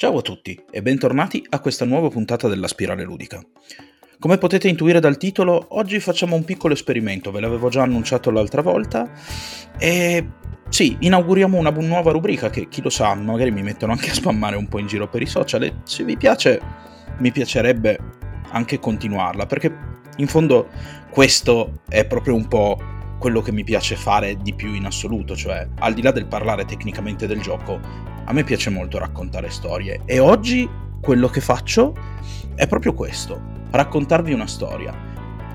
Ciao a tutti e bentornati a questa nuova puntata della Spirale Ludica. Come potete intuire dal titolo, oggi facciamo un piccolo esperimento, ve l'avevo già annunciato l'altra volta, e sì, inauguriamo una nuova rubrica che chi lo sa, magari mi mettono anche a spammare un po' in giro per i social e se vi piace mi piacerebbe anche continuarla, perché in fondo questo è proprio un po' quello che mi piace fare di più in assoluto, cioè al di là del parlare tecnicamente del gioco, a me piace molto raccontare storie e oggi quello che faccio è proprio questo, raccontarvi una storia.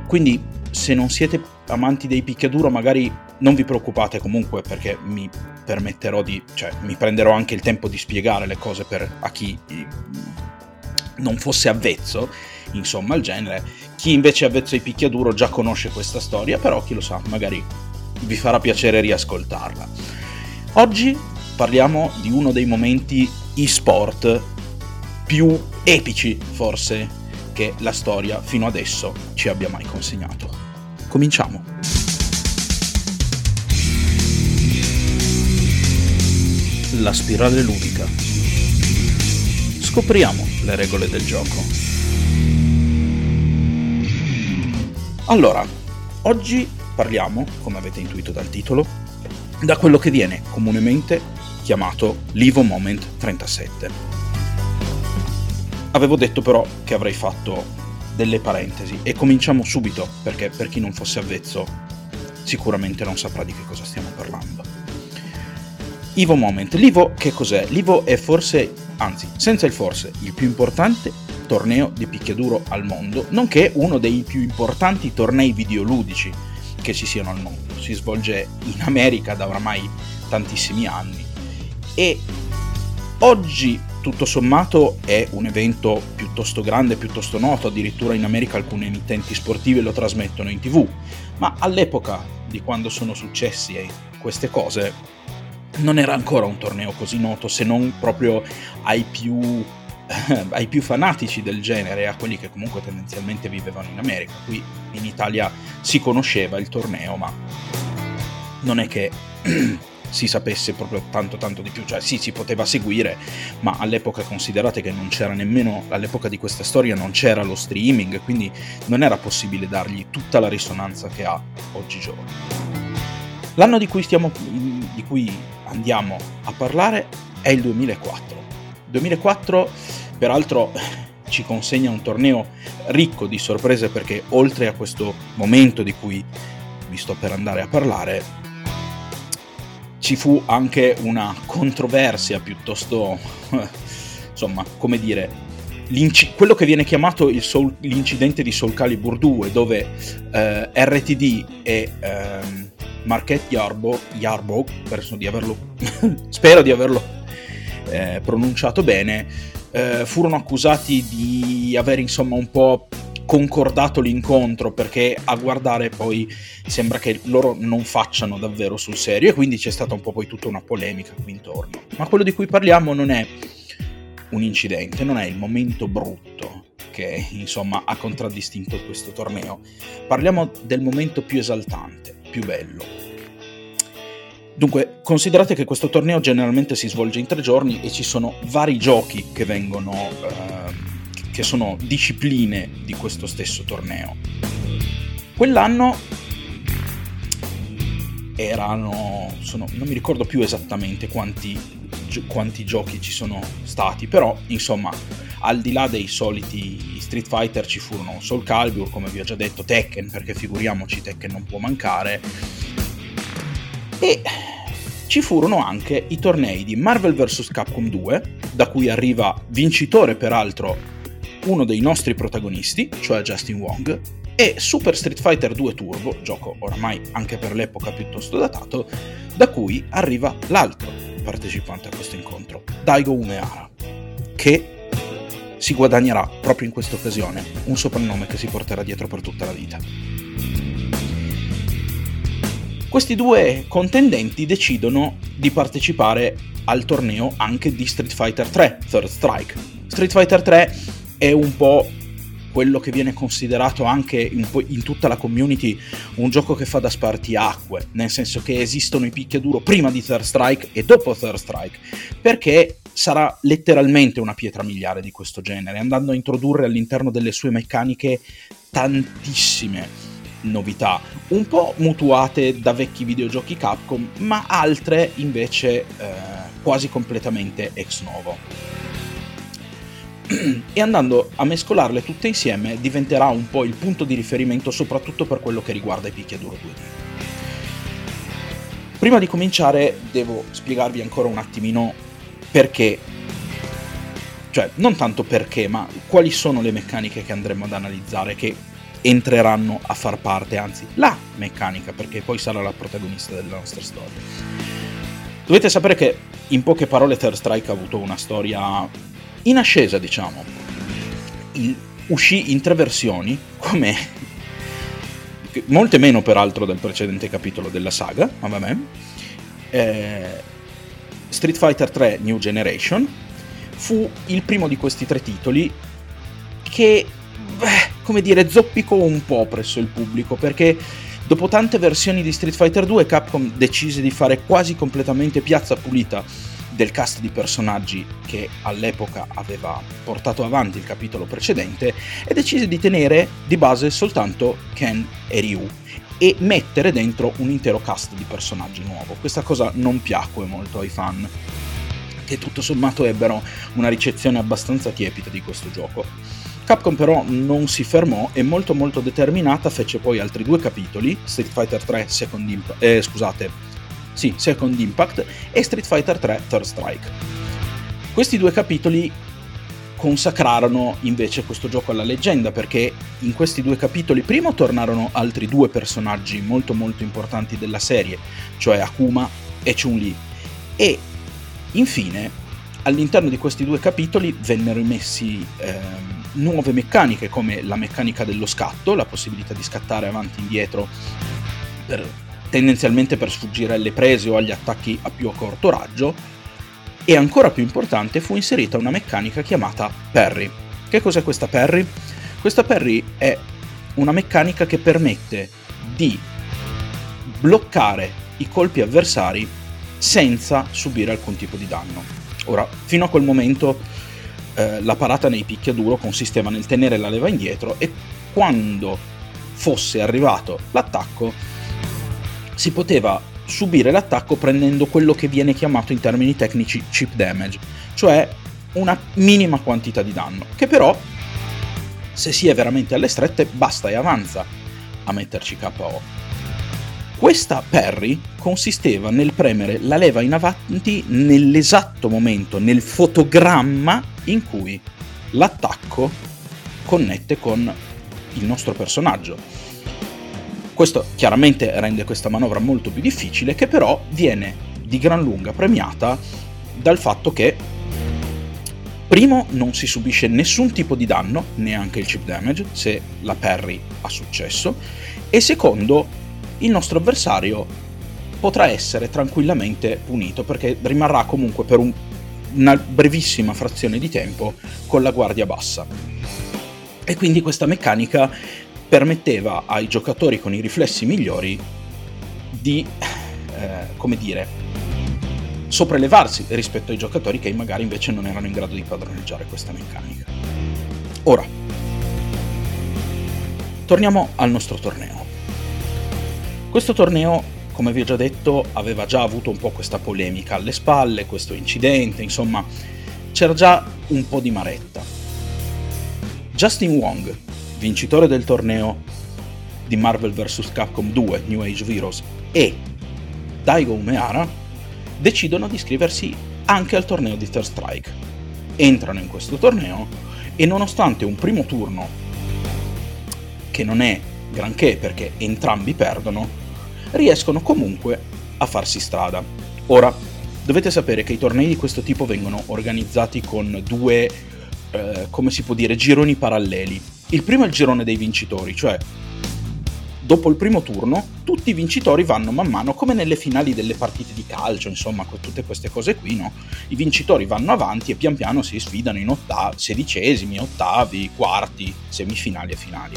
Quindi se non siete amanti dei picchiaduro magari non vi preoccupate comunque perché mi permetterò di, cioè mi prenderò anche il tempo di spiegare le cose per a chi non fosse avvezzo, insomma, al genere. Chi invece è avvezzo ai picchiaduro già conosce questa storia, però chi lo sa, magari vi farà piacere riascoltarla. Oggi parliamo di uno dei momenti e-sport più epici, forse, che la storia fino adesso ci abbia mai consegnato. Cominciamo. La spirale ludica. Scopriamo le regole del gioco. Allora, oggi parliamo, come avete intuito dal titolo, da quello che viene comunemente chiamato l'Ivo Moment 37. Avevo detto però che avrei fatto delle parentesi e cominciamo subito perché per chi non fosse avvezzo sicuramente non saprà di che cosa stiamo parlando. Ivo Moment. L'Ivo che cos'è? L'Ivo è forse, anzi, senza il forse, il più importante torneo di picchiaduro al mondo, nonché uno dei più importanti tornei videoludici che ci siano al mondo. Si svolge in America da oramai tantissimi anni. E oggi tutto sommato è un evento piuttosto grande, piuttosto noto, addirittura in America alcune emittenti sportive lo trasmettono in tv, ma all'epoca di quando sono successe queste cose non era ancora un torneo così noto se non proprio ai più ai più fanatici del genere, a quelli che comunque tendenzialmente vivevano in America. Qui in Italia si conosceva il torneo, ma non è che si sapesse proprio tanto tanto di più, cioè sì si poteva seguire, ma all'epoca considerate che non c'era nemmeno, all'epoca di questa storia non c'era lo streaming, quindi non era possibile dargli tutta la risonanza che ha oggigiorno. L'anno di cui, stiamo, di cui andiamo a parlare è il 2004. 2004 peraltro ci consegna un torneo ricco di sorprese perché oltre a questo momento di cui vi sto per andare a parlare, ci fu anche una controversia piuttosto, insomma, come dire, quello che viene chiamato Soul, l'incidente di Soul Calibur 2, dove eh, RTD e eh, Marquette Yarbo, Yarbo di averlo, spero di averlo eh, pronunciato bene, eh, furono accusati di aver insomma un po' concordato l'incontro perché a guardare poi sembra che loro non facciano davvero sul serio e quindi c'è stata un po' poi tutta una polemica qui intorno. Ma quello di cui parliamo non è un incidente, non è il momento brutto che insomma ha contraddistinto questo torneo. Parliamo del momento più esaltante, più bello, Dunque, considerate che questo torneo generalmente si svolge in tre giorni e ci sono vari giochi che vengono, eh, che sono discipline di questo stesso torneo. Quell'anno erano, sono, non mi ricordo più esattamente quanti, quanti giochi ci sono stati, però insomma, al di là dei soliti Street Fighter ci furono Soul Calibur, come vi ho già detto, Tekken, perché figuriamoci Tekken non può mancare, e ci furono anche i tornei di Marvel vs. Capcom 2, da cui arriva vincitore peraltro uno dei nostri protagonisti, cioè Justin Wong, e Super Street Fighter 2 Turbo, gioco oramai anche per l'epoca piuttosto datato, da cui arriva l'altro partecipante a questo incontro, Daigo Umeara, che si guadagnerà proprio in questa occasione un soprannome che si porterà dietro per tutta la vita. Questi due contendenti decidono di partecipare al torneo anche di Street Fighter 3 Third Strike. Street Fighter 3 è un po' quello che viene considerato anche in, in, tutta la community un gioco che fa da spartiacque, nel senso che esistono i picchiaduro prima di Third Strike e dopo Third Strike, perché sarà letteralmente una pietra miliare di questo genere, andando a introdurre all'interno delle sue meccaniche tantissime novità, un po' mutuate da vecchi videogiochi Capcom, ma altre invece eh, quasi completamente ex novo. E andando a mescolarle tutte insieme diventerà un po' il punto di riferimento soprattutto per quello che riguarda i picchiaduro 2D. Prima di cominciare devo spiegarvi ancora un attimino perché, cioè non tanto perché, ma quali sono le meccaniche che andremo ad analizzare che entreranno a far parte, anzi la meccanica, perché poi sarà la protagonista della nostra storia. Dovete sapere che in poche parole Third Strike ha avuto una storia in ascesa, diciamo. Il, uscì in tre versioni, come molte meno peraltro del precedente capitolo della saga, ma vabbè. Eh, Street Fighter 3 New Generation fu il primo di questi tre titoli che, beh, come dire, zoppicò un po' presso il pubblico perché dopo tante versioni di Street Fighter 2 Capcom decise di fare quasi completamente piazza pulita del cast di personaggi che all'epoca aveva portato avanti il capitolo precedente e decise di tenere di base soltanto Ken e Ryu e mettere dentro un intero cast di personaggi nuovo. Questa cosa non piacque molto ai fan, che tutto sommato ebbero una ricezione abbastanza tiepida di questo gioco. Capcom però non si fermò e molto molto determinata fece poi altri due capitoli, Street Fighter 3 Second Impact, eh, scusate, sì, Second Impact e Street Fighter 3 Third Strike. Questi due capitoli consacrarono invece questo gioco alla leggenda perché in questi due capitoli prima tornarono altri due personaggi molto molto importanti della serie, cioè Akuma e Chun-Li e infine all'interno di questi due capitoli vennero immessi eh, nuove meccaniche come la meccanica dello scatto, la possibilità di scattare avanti e indietro per tendenzialmente per sfuggire alle prese o agli attacchi a più corto raggio, e ancora più importante fu inserita una meccanica chiamata parry. Che cos'è questa parry? Questa parry è una meccanica che permette di bloccare i colpi avversari senza subire alcun tipo di danno. Ora, fino a quel momento eh, la parata nei picchiaduro consisteva nel tenere la leva indietro e quando fosse arrivato l'attacco si poteva subire l'attacco prendendo quello che viene chiamato in termini tecnici chip damage, cioè una minima quantità di danno, che però, se si è veramente alle strette, basta e avanza a metterci KO. Questa parry consisteva nel premere la leva in avanti nell'esatto momento, nel fotogramma in cui l'attacco connette con il nostro personaggio. Questo chiaramente rende questa manovra molto più difficile, che però viene di gran lunga premiata dal fatto che primo non si subisce nessun tipo di danno, neanche il chip damage, se la parry ha successo, e secondo il nostro avversario potrà essere tranquillamente punito perché rimarrà comunque per un, una brevissima frazione di tempo con la guardia bassa. E quindi questa meccanica permetteva ai giocatori con i riflessi migliori di, eh, come dire, sopraelevarsi rispetto ai giocatori che magari invece non erano in grado di padroneggiare questa meccanica. Ora, torniamo al nostro torneo. Questo torneo, come vi ho già detto, aveva già avuto un po' questa polemica alle spalle, questo incidente, insomma, c'era già un po' di maretta. Justin Wong, vincitore del torneo di Marvel vs. Capcom 2 New Age Heroes e Daigo Umeara decidono di iscriversi anche al torneo di Third Strike. Entrano in questo torneo e nonostante un primo turno che non è granché perché entrambi perdono, riescono comunque a farsi strada. Ora, dovete sapere che i tornei di questo tipo vengono organizzati con due, eh, come si può dire, gironi paralleli il primo è il girone dei vincitori, cioè dopo il primo turno tutti i vincitori vanno man mano come nelle finali delle partite di calcio, insomma, con tutte queste cose qui, no? I vincitori vanno avanti e pian piano si sfidano in ottavi, sedicesimi, ottavi, quarti, semifinali e finali.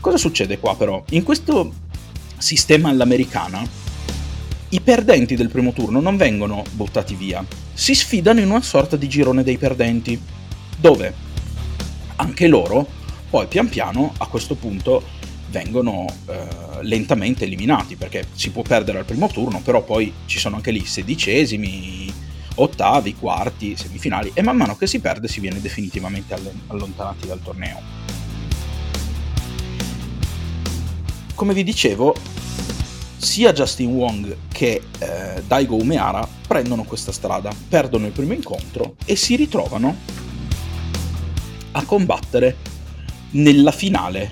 Cosa succede qua però? In questo sistema all'americana i perdenti del primo turno non vengono buttati via, si sfidano in una sorta di girone dei perdenti, dove anche loro poi pian piano a questo punto vengono eh, lentamente eliminati, perché si può perdere al primo turno, però poi ci sono anche lì sedicesimi, ottavi, quarti, semifinali e man mano che si perde si viene definitivamente allontanati dal torneo. Come vi dicevo, sia Justin Wong che eh, Daigo Umeara prendono questa strada, perdono il primo incontro e si ritrovano a combattere nella finale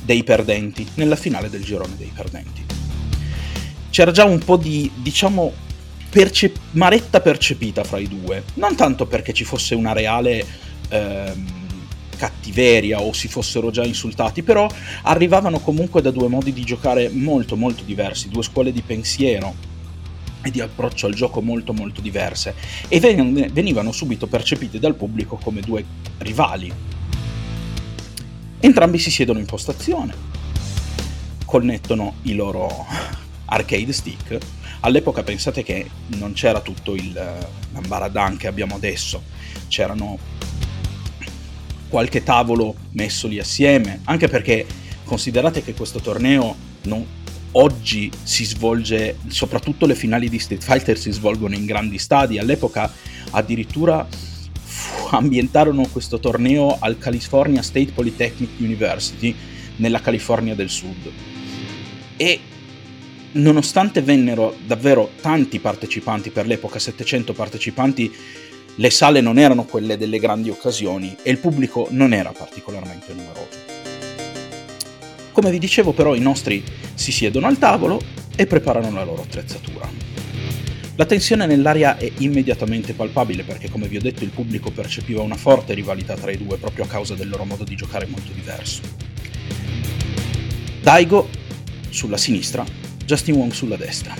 dei perdenti, nella finale del girone dei perdenti. C'era già un po' di, diciamo, percep- maretta percepita fra i due, non tanto perché ci fosse una reale... Ehm, cattiveria o si fossero già insultati, però arrivavano comunque da due modi di giocare molto molto diversi, due scuole di pensiero e di approccio al gioco molto molto diverse e venivano subito percepite dal pubblico come due rivali. Entrambi si siedono in postazione, connettono i loro arcade stick. All'epoca pensate che non c'era tutto il l'ambaradan che abbiamo adesso, c'erano qualche tavolo messo lì assieme, anche perché considerate che questo torneo non, oggi si svolge, soprattutto le finali di Street Fighter si svolgono in grandi stadi, all'epoca addirittura ambientarono questo torneo al California State Polytechnic University nella California del Sud. E nonostante vennero davvero tanti partecipanti per l'epoca, 700 partecipanti, le sale non erano quelle delle grandi occasioni e il pubblico non era particolarmente numeroso. Come vi dicevo però i nostri si siedono al tavolo e preparano la loro attrezzatura. La tensione nell'aria è immediatamente palpabile perché come vi ho detto il pubblico percepiva una forte rivalità tra i due proprio a causa del loro modo di giocare molto diverso. Daigo sulla sinistra, Justin Wong sulla destra.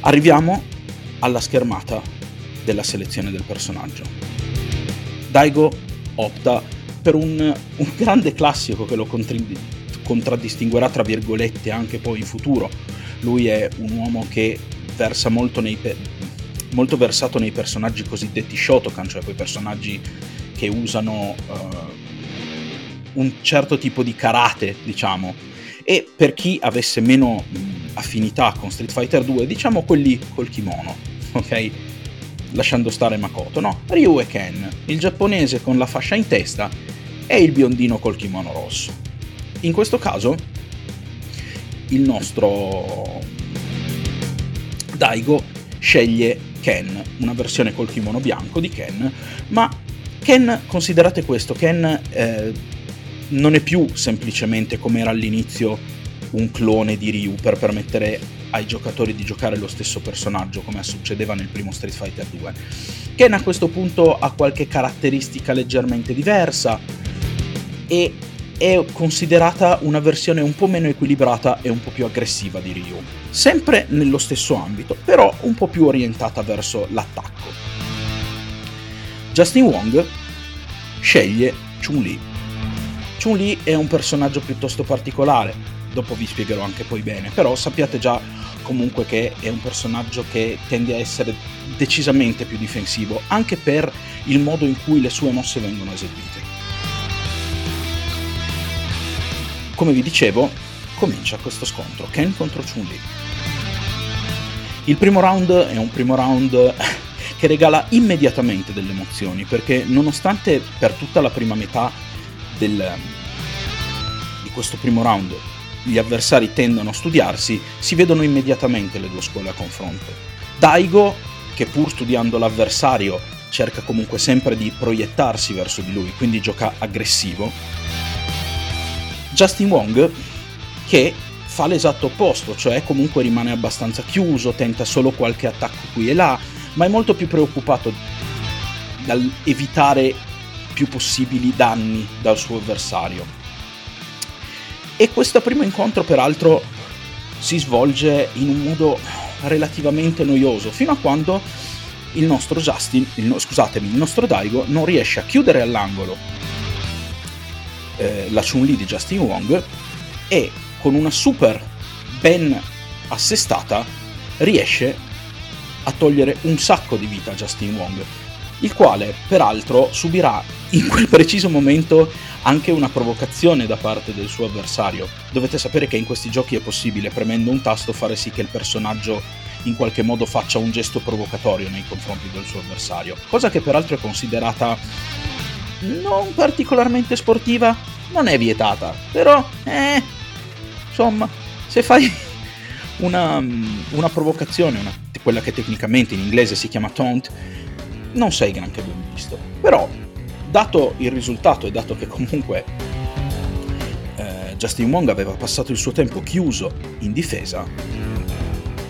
Arriviamo alla schermata della selezione del personaggio. Daigo opta per un, un grande classico che lo contraddistinguerà tra virgolette anche poi in futuro. Lui è un uomo che versa molto, nei, molto versato nei personaggi cosiddetti Shotokan, cioè quei personaggi che usano uh, un certo tipo di karate, diciamo. E per chi avesse meno affinità con Street Fighter 2, diciamo quelli col kimono ok? Lasciando stare Makoto, no? Ryu e Ken, il giapponese con la fascia in testa e il biondino col kimono rosso. In questo caso il nostro Daigo sceglie Ken, una versione col kimono bianco di Ken, ma Ken, considerate questo, Ken eh, non è più semplicemente come era all'inizio un clone di Ryu per permettere ai giocatori di giocare lo stesso personaggio come succedeva nel primo Street Fighter 2. Ken a questo punto ha qualche caratteristica leggermente diversa e è considerata una versione un po' meno equilibrata e un po' più aggressiva di Ryu. Sempre nello stesso ambito, però un po' più orientata verso l'attacco. Justin Wong sceglie Chun-Li. Chun-Li è un personaggio piuttosto particolare, dopo vi spiegherò anche poi bene, però sappiate già comunque che è un personaggio che tende a essere decisamente più difensivo, anche per il modo in cui le sue mosse vengono eseguite. Come vi dicevo, comincia questo scontro, Ken contro Chun-Li. Il primo round è un primo round che regala immediatamente delle emozioni, perché nonostante per tutta la prima metà del, di questo primo round gli avversari tendono a studiarsi, si vedono immediatamente le due scuole a confronto. Daigo, che pur studiando l'avversario cerca comunque sempre di proiettarsi verso di lui, quindi gioca aggressivo. Justin Wong, che fa l'esatto opposto, cioè comunque rimane abbastanza chiuso, tenta solo qualche attacco qui e là, ma è molto più preoccupato dal evitare più possibili danni dal suo avversario. E questo primo incontro, peraltro, si svolge in un modo relativamente noioso, fino a quando il nostro Justin, il, scusatemi, il nostro Daigo non riesce a chiudere all'angolo. Eh, la Chun-Li di Justin Wong e con una super ben assestata, riesce a togliere un sacco di vita a Justin Wong, il quale peraltro subirà in quel preciso momento anche una provocazione da parte del suo avversario. Dovete sapere che in questi giochi è possibile, premendo un tasto, fare sì che il personaggio in qualche modo faccia un gesto provocatorio nei confronti del suo avversario, cosa che peraltro è considerata non particolarmente sportiva, non è vietata, però, eh, insomma, se fai una, una provocazione, una, quella che tecnicamente in inglese si chiama taunt, non sei granché ben visto. Però, dato il risultato e dato che comunque eh, Justin Wong aveva passato il suo tempo chiuso in difesa,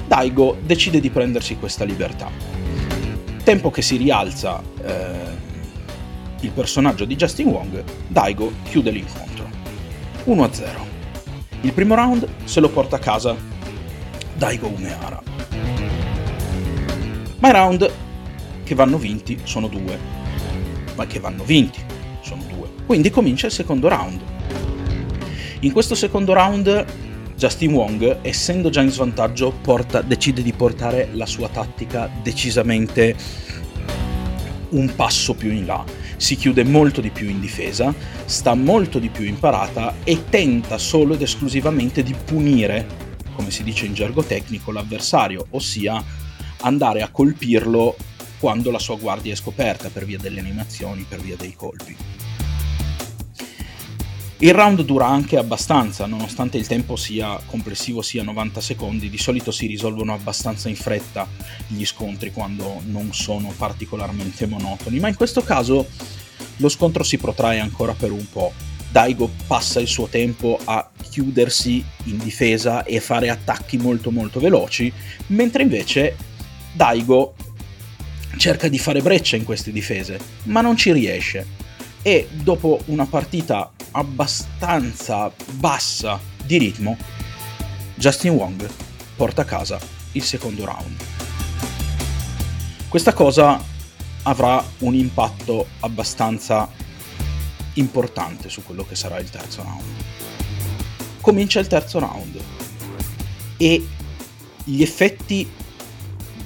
Daigo decide di prendersi questa libertà. Tempo che si rialza eh, il personaggio di Justin Wong, Daigo chiude l'incontro. 1-0. Il primo round se lo porta a casa Daigo Umehara. Ma i round che vanno vinti sono due. Ma che vanno vinti sono due. Quindi comincia il secondo round. In questo secondo round Justin Wong, essendo già in svantaggio, porta, decide di portare la sua tattica decisamente un passo più in là. Si chiude molto di più in difesa, sta molto di più imparata e tenta solo ed esclusivamente di punire, come si dice in gergo tecnico, l'avversario, ossia andare a colpirlo quando la sua guardia è scoperta per via delle animazioni, per via dei colpi. Il round dura anche abbastanza, nonostante il tempo sia complessivo sia 90 secondi, di solito si risolvono abbastanza in fretta gli scontri quando non sono particolarmente monotoni, ma in questo caso lo scontro si protrae ancora per un po'. Daigo passa il suo tempo a chiudersi in difesa e fare attacchi molto molto veloci, mentre invece Daigo cerca di fare breccia in queste difese, ma non ci riesce. E dopo una partita abbastanza bassa di ritmo, Justin Wong porta a casa il secondo round. Questa cosa avrà un impatto abbastanza importante su quello che sarà il terzo round. Comincia il terzo round e gli effetti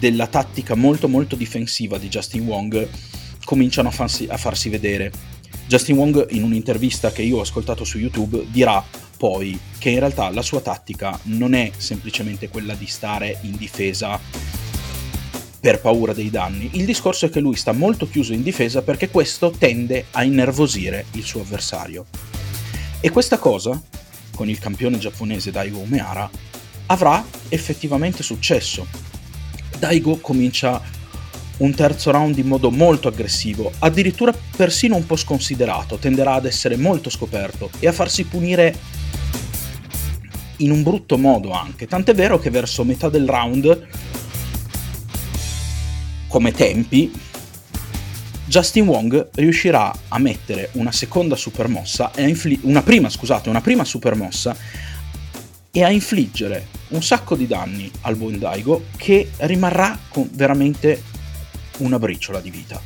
della tattica molto molto difensiva di Justin Wong cominciano a farsi, a farsi vedere Justin Wong in un'intervista che io ho ascoltato su YouTube dirà poi che in realtà la sua tattica non è semplicemente quella di stare in difesa per paura dei danni. Il discorso è che lui sta molto chiuso in difesa perché questo tende a innervosire il suo avversario. E questa cosa, con il campione giapponese Daigo Umehara, avrà effettivamente successo. Daigo comincia un terzo round in modo molto aggressivo, addirittura persino un po' sconsiderato, tenderà ad essere molto scoperto e a farsi punire in un brutto modo anche, tant'è vero che verso metà del round, come tempi, Justin Wong riuscirà a mettere una seconda supermossa, e a infli- una prima, scusate, una prima supermossa e a infliggere un sacco di danni al buon Daigo che rimarrà con veramente una briciola di vita.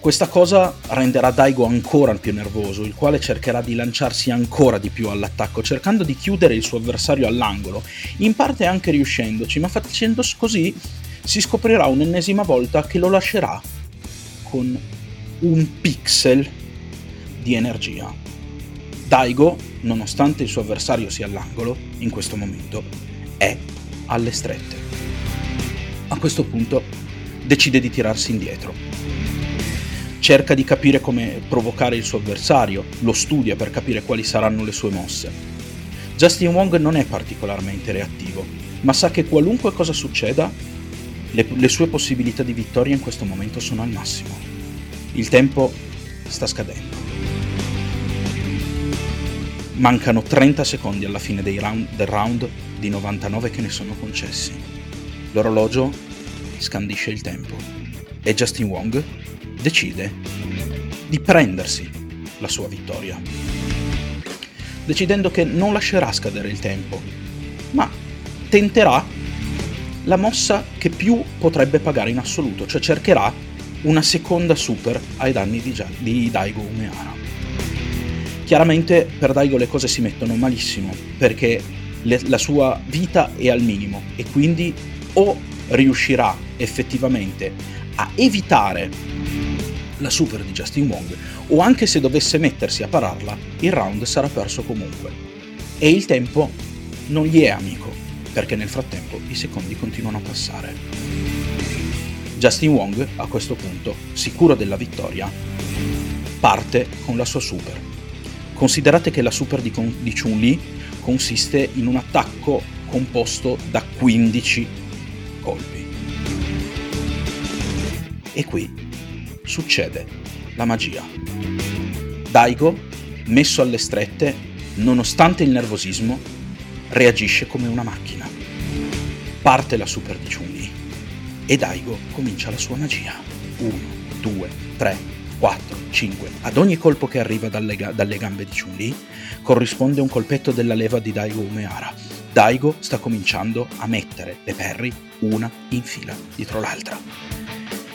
Questa cosa renderà Daigo ancora più nervoso, il quale cercherà di lanciarsi ancora di più all'attacco, cercando di chiudere il suo avversario all'angolo, in parte anche riuscendoci, ma facendo così si scoprirà un'ennesima volta che lo lascerà con un pixel di energia. Daigo, nonostante il suo avversario sia all'angolo, in questo momento, è alle strette a questo punto decide di tirarsi indietro. Cerca di capire come provocare il suo avversario, lo studia per capire quali saranno le sue mosse. Justin Wong non è particolarmente reattivo, ma sa che qualunque cosa succeda, le, le sue possibilità di vittoria in questo momento sono al massimo. Il tempo sta scadendo. Mancano 30 secondi alla fine round, del round di 99 che ne sono concessi. L'orologio scandisce il tempo e Justin Wong decide di prendersi la sua vittoria, decidendo che non lascerà scadere il tempo, ma tenterà la mossa che più potrebbe pagare in assoluto, cioè cercherà una seconda super ai danni di, Daigo Umehara. Chiaramente per Daigo le cose si mettono malissimo, perché le, la sua vita è al minimo e quindi o riuscirà effettivamente a evitare la super di Justin Wong o anche se dovesse mettersi a pararla il round sarà perso comunque. E il tempo non gli è amico perché nel frattempo i secondi continuano a passare. Justin Wong a questo punto sicuro della vittoria parte con la sua super considerate che la super di, di Chun-Li consiste in un attacco composto da 15 colpi e qui succede la magia. Daigo, messo alle strette, nonostante il nervosismo, reagisce come una macchina. Parte la super di Chun-Li e Daigo comincia la sua magia. 1, 2, 3, 4, 5. Ad ogni colpo che arriva dalle, ga- dalle gambe di Chun-Li corrisponde un colpetto della leva di Daigo Umehara. Daigo sta cominciando a mettere le perri una in fila dietro l'altra.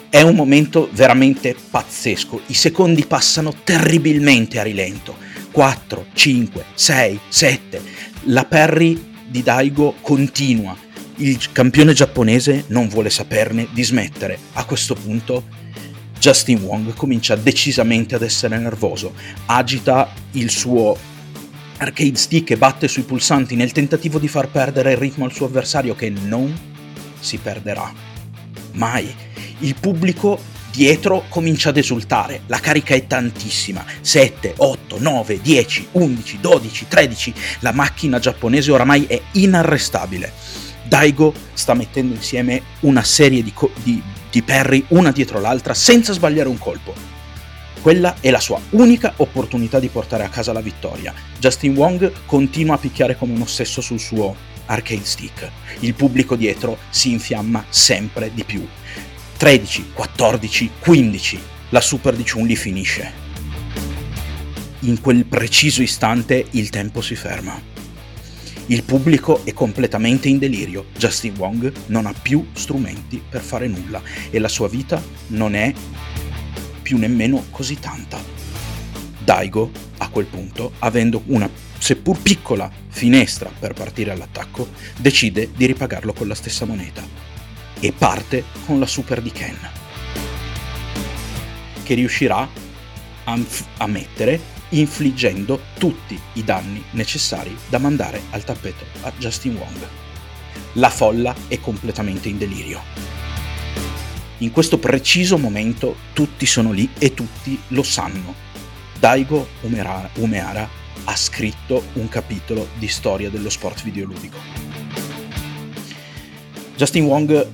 È un momento veramente pazzesco. I secondi passano terribilmente a rilento. 4, 5, 6, 7. La Perry di Daigo continua. Il campione giapponese non vuole saperne di smettere. A questo punto Justin Wong comincia decisamente ad essere nervoso. Agita il suo arcade stick e batte sui pulsanti nel tentativo di far perdere il ritmo al suo avversario che non si perderà. Mai il pubblico dietro comincia ad esultare, la carica è tantissima, 7, 8, 9, 10, 11, 12, 13, la macchina giapponese oramai è inarrestabile. Daigo sta mettendo insieme una serie di, co- di, di perri una dietro l'altra senza sbagliare un colpo. Quella è la sua unica opportunità di portare a casa la vittoria. Justin Wong continua a picchiare come un ossesso sul suo arcade stick. Il pubblico dietro si infiamma sempre di più. 13, 14, 15. La super di Chun-Li finisce. In quel preciso istante il tempo si ferma. Il pubblico è completamente in delirio. Justin Wong non ha più strumenti per fare nulla e la sua vita non è più nemmeno così tanta. Daigo, a quel punto, avendo una seppur piccola finestra per partire all'attacco, decide di ripagarlo con la stessa moneta e parte con la super di Ken, che riuscirà a, a mettere infliggendo tutti i danni necessari da mandare al tappeto a Justin Wong. La folla è completamente in delirio. In questo preciso momento tutti sono lì e tutti lo sanno. Daigo Umeara ha scritto un capitolo di storia dello sport videoludico. Justin Wong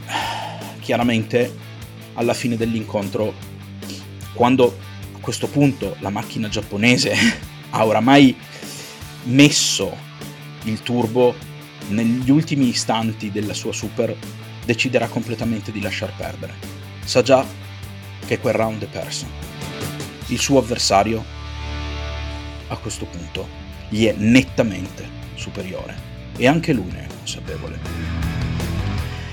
chiaramente alla fine dell'incontro, quando questo punto la macchina giapponese ha oramai messo il turbo negli ultimi istanti della sua super, deciderà completamente di lasciar perdere. Sa già che quel round è perso. Il suo avversario a questo punto gli è nettamente superiore e anche lui ne è consapevole.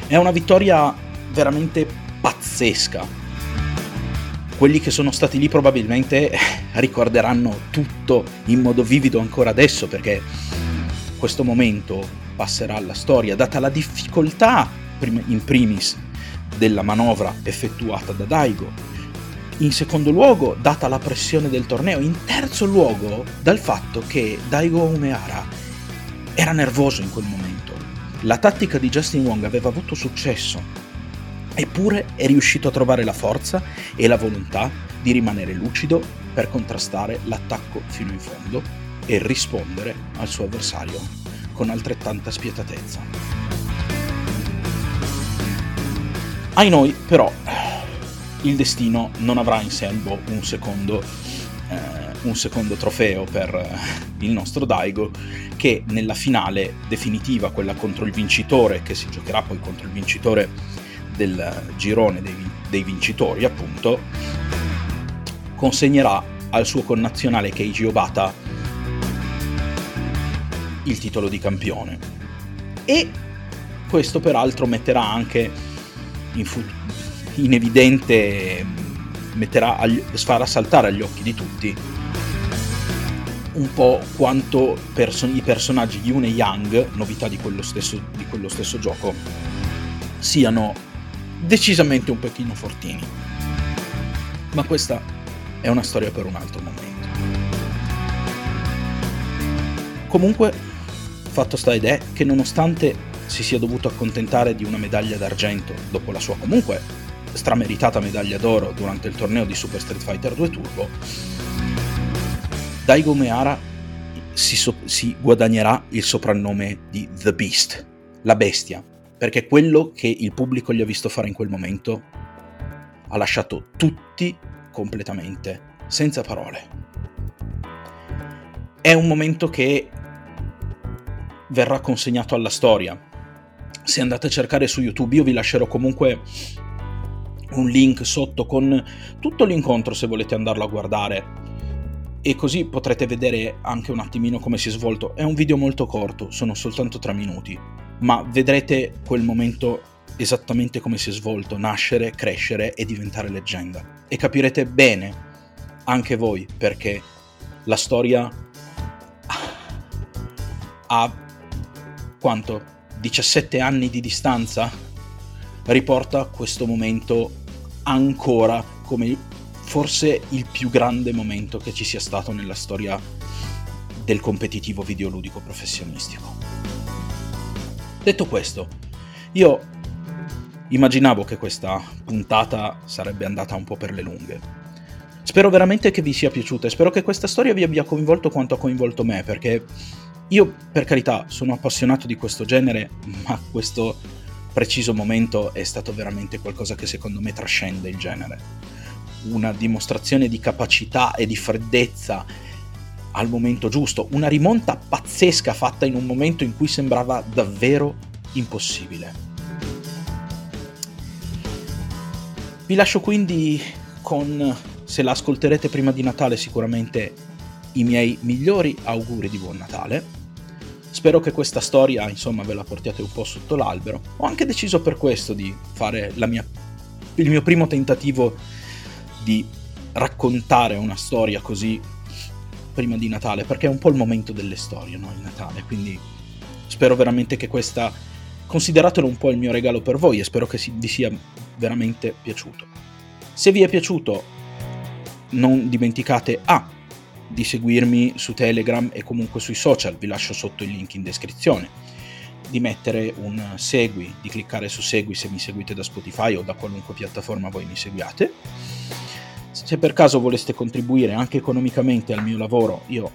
È una vittoria veramente pazzesca. Quelli che sono stati lì probabilmente ricorderanno tutto in modo vivido ancora adesso perché questo momento passerà alla storia, data la difficoltà in primis della manovra effettuata da Daigo, in secondo luogo data la pressione del torneo, in terzo luogo dal fatto che Daigo Umeara era nervoso in quel momento. La tattica di Justin Wong aveva avuto successo, eppure è riuscito a trovare la forza e la volontà di rimanere lucido per contrastare l'attacco fino in fondo e rispondere al suo avversario con altrettanta spietatezza. Ai noi, però, il destino non avrà in serbo un secondo, eh, un secondo trofeo per eh, il nostro Daigo che nella finale definitiva, quella contro il vincitore, che si giocherà poi contro il vincitore del girone dei, dei vincitori, appunto, consegnerà al suo connazionale Keiji Obata il titolo di campione. E questo peraltro metterà anche in, fut- in evidente, metterà agli- farà saltare agli occhi di tutti un po' quanto perso- i personaggi di Yun e Yang, novità di quello, stesso, di quello stesso gioco, siano decisamente un pochino fortini. Ma questa è una storia per un altro momento. Comunque, fatto sta ed è che nonostante si sia dovuto accontentare di una medaglia d'argento dopo la sua comunque strameritata medaglia d'oro durante il torneo di Super Street Fighter 2 Turbo, Daigo Meara si, so- si guadagnerà il soprannome di The Beast, la bestia, perché quello che il pubblico gli ha visto fare in quel momento ha lasciato tutti completamente senza parole. È un momento che verrà consegnato alla storia, se andate a cercare su YouTube io vi lascerò comunque un link sotto con tutto l'incontro se volete andarlo a guardare e così potrete vedere anche un attimino come si è svolto. È un video molto corto, sono soltanto 3 minuti, ma vedrete quel momento esattamente come si è svolto, nascere, crescere e diventare leggenda. E capirete bene anche voi perché la storia ha quanto 17 anni di distanza, riporta questo momento ancora come forse il più grande momento che ci sia stato nella storia del competitivo videoludico professionistico. Detto questo, io immaginavo che questa puntata sarebbe andata un po' per le lunghe. Spero veramente che vi sia piaciuta e spero che questa storia vi abbia coinvolto quanto ha coinvolto me, perché io, per carità, sono appassionato di questo genere, ma questo preciso momento è stato veramente qualcosa che secondo me trascende il genere. Una dimostrazione di capacità e di freddezza al momento giusto, una rimonta pazzesca fatta in un momento in cui sembrava davvero impossibile. Vi lascio quindi con, se la ascolterete prima di Natale, sicuramente i miei migliori auguri di buon Natale Spero che questa storia, insomma, ve la portiate un po' sotto l'albero. Ho anche deciso per questo di fare mia, il mio primo tentativo di raccontare una storia così prima di Natale, perché è un po' il momento delle storie, no? Il Natale, quindi spero veramente che questa consideratelo un po' il mio regalo per voi e spero che vi sia veramente piaciuto. Se vi è piaciuto, non dimenticate A. Di seguirmi su Telegram e comunque sui social, vi lascio sotto il link in descrizione, di mettere un segui, di cliccare su segui se mi seguite da Spotify o da qualunque piattaforma voi mi seguiate. Se per caso voleste contribuire anche economicamente al mio lavoro, io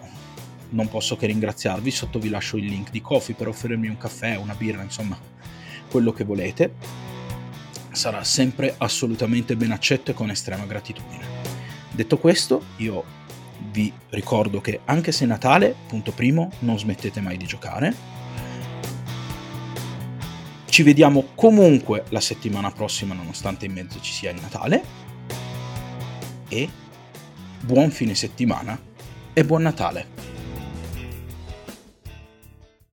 non posso che ringraziarvi, sotto vi lascio il link di Kofi per offrirmi un caffè, una birra, insomma, quello che volete. Sarà sempre assolutamente ben accetto e con estrema gratitudine. Detto questo, io vi ricordo che anche se è Natale, punto primo, non smettete mai di giocare. Ci vediamo comunque la settimana prossima, nonostante in mezzo ci sia il Natale. E buon fine settimana e buon Natale.